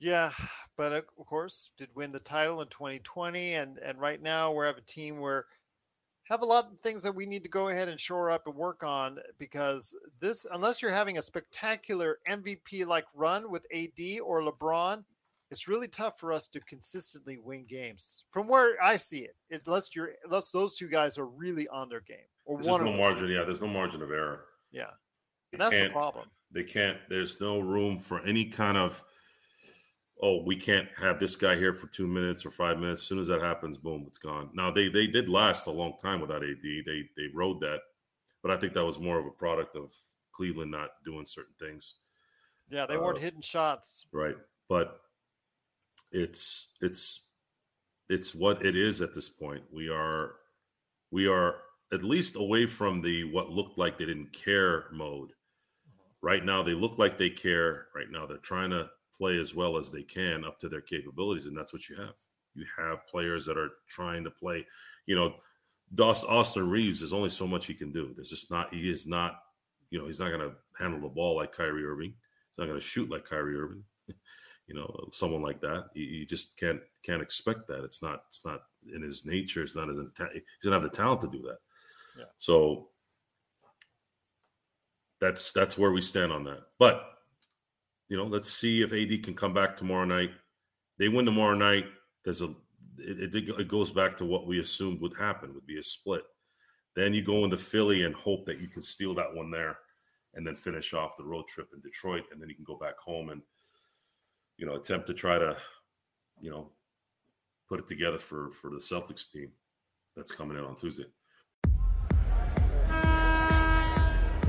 Yeah, but of course, did win the title in 2020, and and right now we have a team where have a lot of things that we need to go ahead and shore up and work on because this, unless you're having a spectacular MVP like run with AD or LeBron, it's really tough for us to consistently win games from where I see it. Unless you're, unless those two guys are really on their game, or There's one no margin. Yeah, there's no margin of error. Yeah, and that's the problem. They can't. There's no room for any kind of. Oh, we can't have this guy here for two minutes or five minutes. As soon as that happens, boom, it's gone. Now they they did last a long time without AD. They they rode that, but I think that was more of a product of Cleveland not doing certain things. Yeah, they weren't uh, hitting shots. right but it's it's it's what it is at this point we are we are at least away from the what looked like they didn't care mode right now they look like they care right now they're trying to play as well as they can up to their capabilities and that's what you have you have players that are trying to play you know Dos, austin reaves there's only so much he can do there's just not he is not you know he's not going to handle the ball like Kyrie Irving He's not going to shoot like Kyrie Irving. you know, someone like that. You, you, just can't can't expect that. It's not it's not in his nature. It's not his. He doesn't have the talent to do that. Yeah. So that's that's where we stand on that. But you know, let's see if AD can come back tomorrow night. They win tomorrow night. There's a it, it, it goes back to what we assumed would happen would be a split. Then you go into Philly and hope that you can steal that one there and then finish off the road trip in Detroit, and then you can go back home and you know attempt to try to you know put it together for for the Celtics team that's coming in on Tuesday.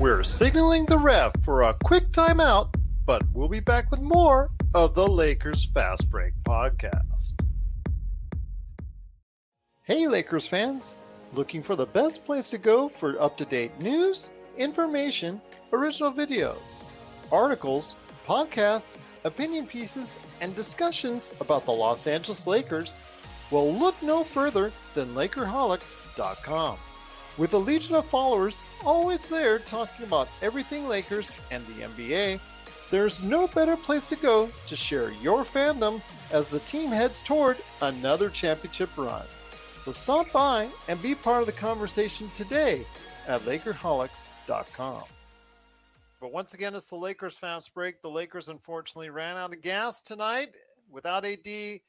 We're signaling the ref for a quick timeout, but we'll be back with more of the Lakers Fast Break podcast. Hey, Lakers fans! Looking for the best place to go for up to date news, information, original videos, articles, podcasts, opinion pieces, and discussions about the Los Angeles Lakers? Well, look no further than Lakerholics.com. With a legion of followers always there talking about everything Lakers and the NBA, there's no better place to go to share your fandom as the team heads toward another championship run. So stop by and be part of the conversation today at Lakerholics.com. But once again, it's the Lakers fast break. The Lakers unfortunately ran out of gas tonight without AD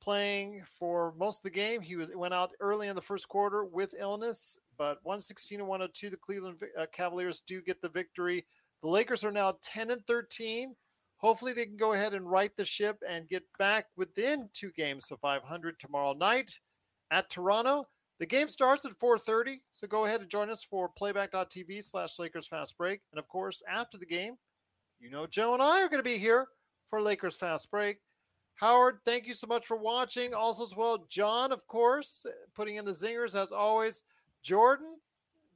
playing for most of the game. He was went out early in the first quarter with illness, but 116 and 102, the Cleveland uh, Cavaliers do get the victory. The Lakers are now 10 and 13. Hopefully, they can go ahead and right the ship and get back within two games of 500 tomorrow night at Toronto. The game starts at 4:30, so go ahead and join us for playback.tv slash Lakers Fast Break. And of course, after the game, you know Joe and I are going to be here for Lakers Fast Break. Howard, thank you so much for watching. Also, as well, John, of course, putting in the zingers as always. Jordan,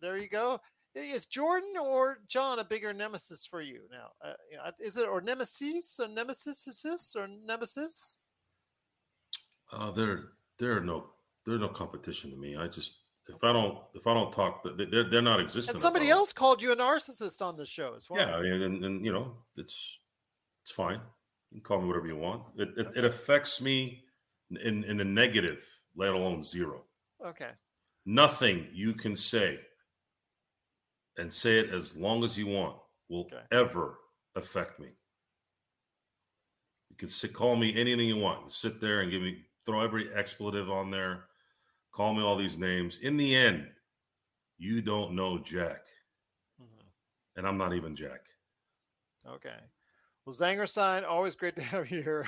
there you go. Is Jordan or John a bigger nemesis for you now? Uh, you know, is it or nemesis or nemesis is this or nemesis? Uh, there, there are no, there's no competition to me. I just, if I don't, if I don't talk, they- they're they're not existent. And somebody if I don't- else called you a narcissist on the show as well. Yeah, I mean, and, and you know, it's it's fine. You can call me whatever you want. It it, it affects me in in a negative, let alone zero. Okay. Nothing you can say, and say it as long as you want, will Okay. ever affect me. You can sit, call me anything you want. Sit there and give me throw every expletive on there. Call me all these names. In the end, you don't know Jack, Mhm. and I'm not even Jack. Okay. Well, Zangerstein, always great to have you here.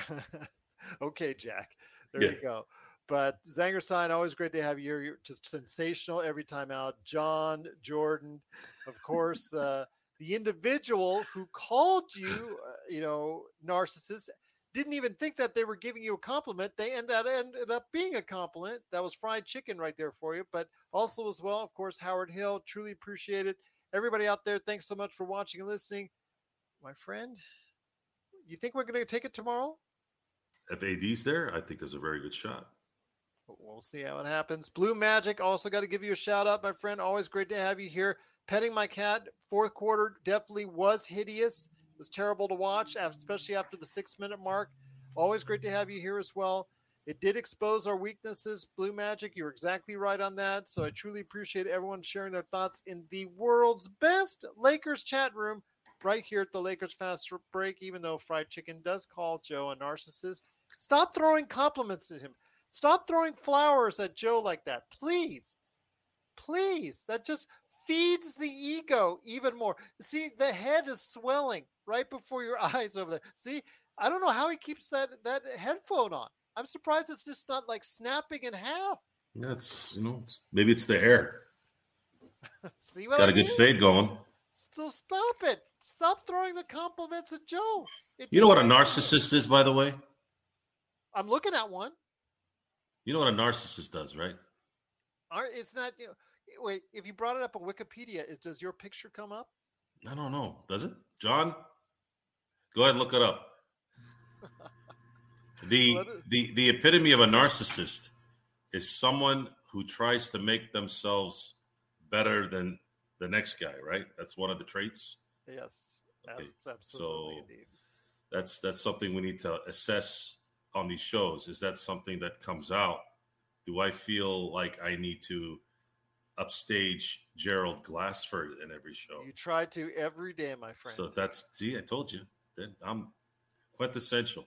okay, Jack. There Yeah. you go. But Zangerstein, always great to have you here. You're just sensational every time out. John, Jordan, of course, the the individual who called you, uh, you know, narcissist, didn't even think that they were giving you a compliment. They end that ended up being a compliment. That was fried chicken right there for you. But also as well, of course, Howard Hill, truly appreciate it. Everybody out there, thanks so much for watching and listening. My friend, you think we're going to take it tomorrow? If AD's there, I think there's a very good shot. We'll see how it happens. Blue Magic, also got to give you a shout out, my friend. Always great to have you here. Petting my cat, fourth quarter definitely was hideous. It was terrible to watch, especially after the six minute mark. Always great to have you here as well. It did expose our weaknesses, Blue Magic. You're exactly right on that. So I truly appreciate everyone sharing their thoughts in the world's best Lakers chat room right here at the Lakers Fast Break. Even though Fried Chicken does call Joe a narcissist, Stop throwing compliments at him. Stop throwing flowers at Joe like that. Please. Please. That just feeds the ego even more. See, the head is swelling right before your eyes over there. See, I don't know how he keeps that that headphone on. I'm surprised it's just not like snapping in half. That's you know, it's, maybe it's the air. See what Got I a good mean? fade going. So stop it. Stop throwing the compliments at Joe. It You know what a narcissist is, by the way. I'm looking at one. You know what a narcissist does, right? Aren't- It's not. You know, Eh, wait, if you brought it up on Wikipedia, is does your picture come up? I don't know. Does it, John? Go ahead and look it up. The the the epitome of a narcissist is someone who tries to make themselves better than the next guy, right? That's one of the traits. Yes, Okay, absolutely so- indeed. That's that's something we need to assess on these shows. Is that something that comes out? Do I feel like I need to upstage Gerald Glassford in every show? You try to every day, my friend. So that's see, I told you. That I'm quintessential.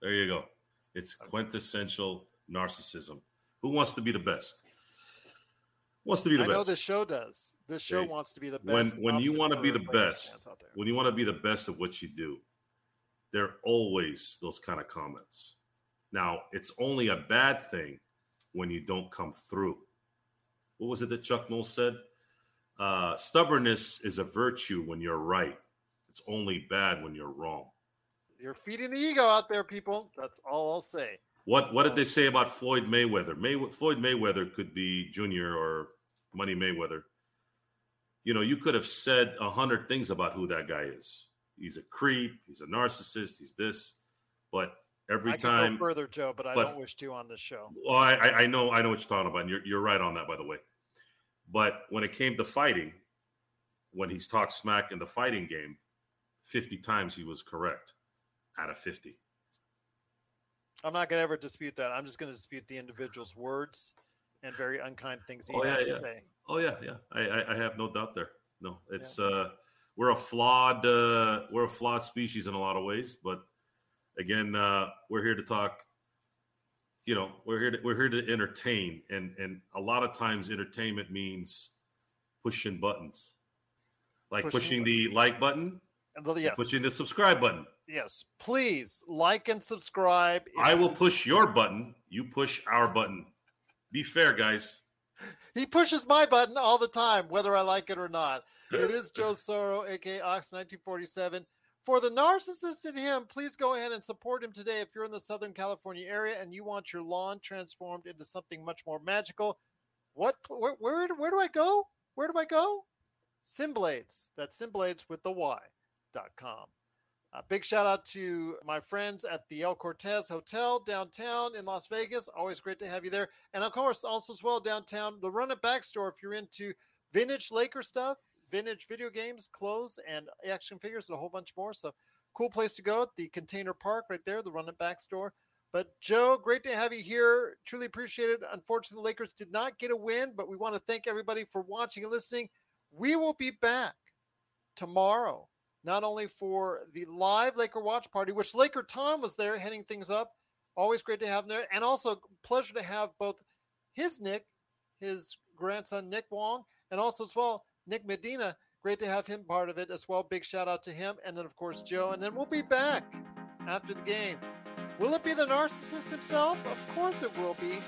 There you go. It's quintessential narcissism. Who wants to be the best? Wants to be the I best. know this show does. This show Okay. wants to be the best. when when you wanna be the best, fans out there. when you want to be the best at what you do, there are always those kind of comments. Now, it's only a bad thing when you don't come through. What was it that Chuck Noll said? Uh, stubbornness is a virtue when you're right. It's only bad when you're wrong. You're feeding the ego out there, people. That's all I'll say. What what did they say about Floyd Mayweather? May, Floyd Mayweather could be Junior or Money Mayweather. You know, you could have said a hundred things about who that guy is. He's a creep. He's a narcissist. He's this. But every I time, go further, Joe, but I don't wish to on this show. well, I, I I know I know what you're talking about. And you're you're right on that, by the way. But when it came to fighting, when he's talked smack in the fighting game, fifty times he was correct out of fifty. I'm not going to ever dispute that. I'm just going to dispute the individual's words and very unkind things he Oh, had yeah, to yeah. say. Oh yeah, yeah. I, I, I have no doubt there. No, it's uh, we're a flawed uh, we're a flawed species in a lot of ways, but again, uh, we're here to talk. You know, we're here to we're here to entertain, and and a lot of times entertainment means pushing buttons, like Pushing pushing, the like button, And the, yes, pushing the subscribe button. yes, please like and subscribe. I will push your button. You push our button. Be fair, guys. He pushes my button all the time, whether I like it or not. It is Joe Soro, aka Ox 1947. For the narcissist in him, please go ahead and support him today if you're in the Southern California area and you want your lawn transformed into something much more magical. What? Where? Where, where do I go? Where do I go? Simblades. That's Simblades with the Y. Dot com. A big shout out to my friends at the El Cortez Hotel downtown in Las Vegas. Always great to have you there. And of course, also as well downtown, the Run It Back store if you're into vintage Laker stuff, vintage video games, clothes, and action figures, and a whole bunch more. So cool place to go at the Container Park right there, the Run It Back store. But Joe, great to have you here. Truly appreciate it. Unfortunately, the Lakers did not get a win, but we want to thank everybody for watching and listening. We will be back tomorrow not only for the live Laker watch party, which Laker Tom was there heading things up. Always great to have him there. And also pleasure to have both his Nick, his grandson Nick Wong, and also as well Nick Medina. Great to have him part of it as well. Big shout out to him. And then of course Joe. And then we'll be back after the game. Will it be the narcissist himself? Of course it will be.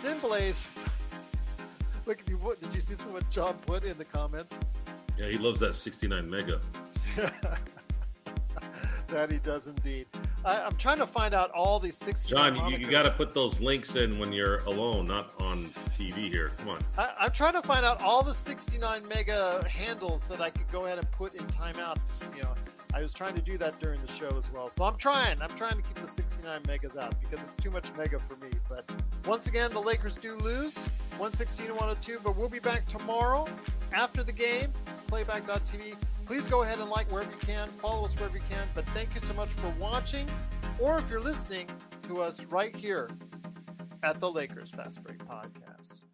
Sinblaze. Look, if you what did you see what John put in the comments? Yeah, he loves that 69 mega. that he does indeed. I, I'm trying to find out all these 60 John, you, you got to put those links in when you're alone, not on TV here. Come on. I, I'm trying to find out all the 69 mega handles that I could go ahead and put in timeout. You know, I was trying to do that during the show as well. So I'm trying. I'm trying to keep the 69 megas out because it's too much mega for me. But once again, the Lakers do lose 116 to 102. But we'll be back tomorrow after the game. Playback.tv. Please go ahead and like wherever you can. Follow us wherever you can. But thank you so much for watching, or if you're listening to us right here at the Lakers Fast Break Podcast.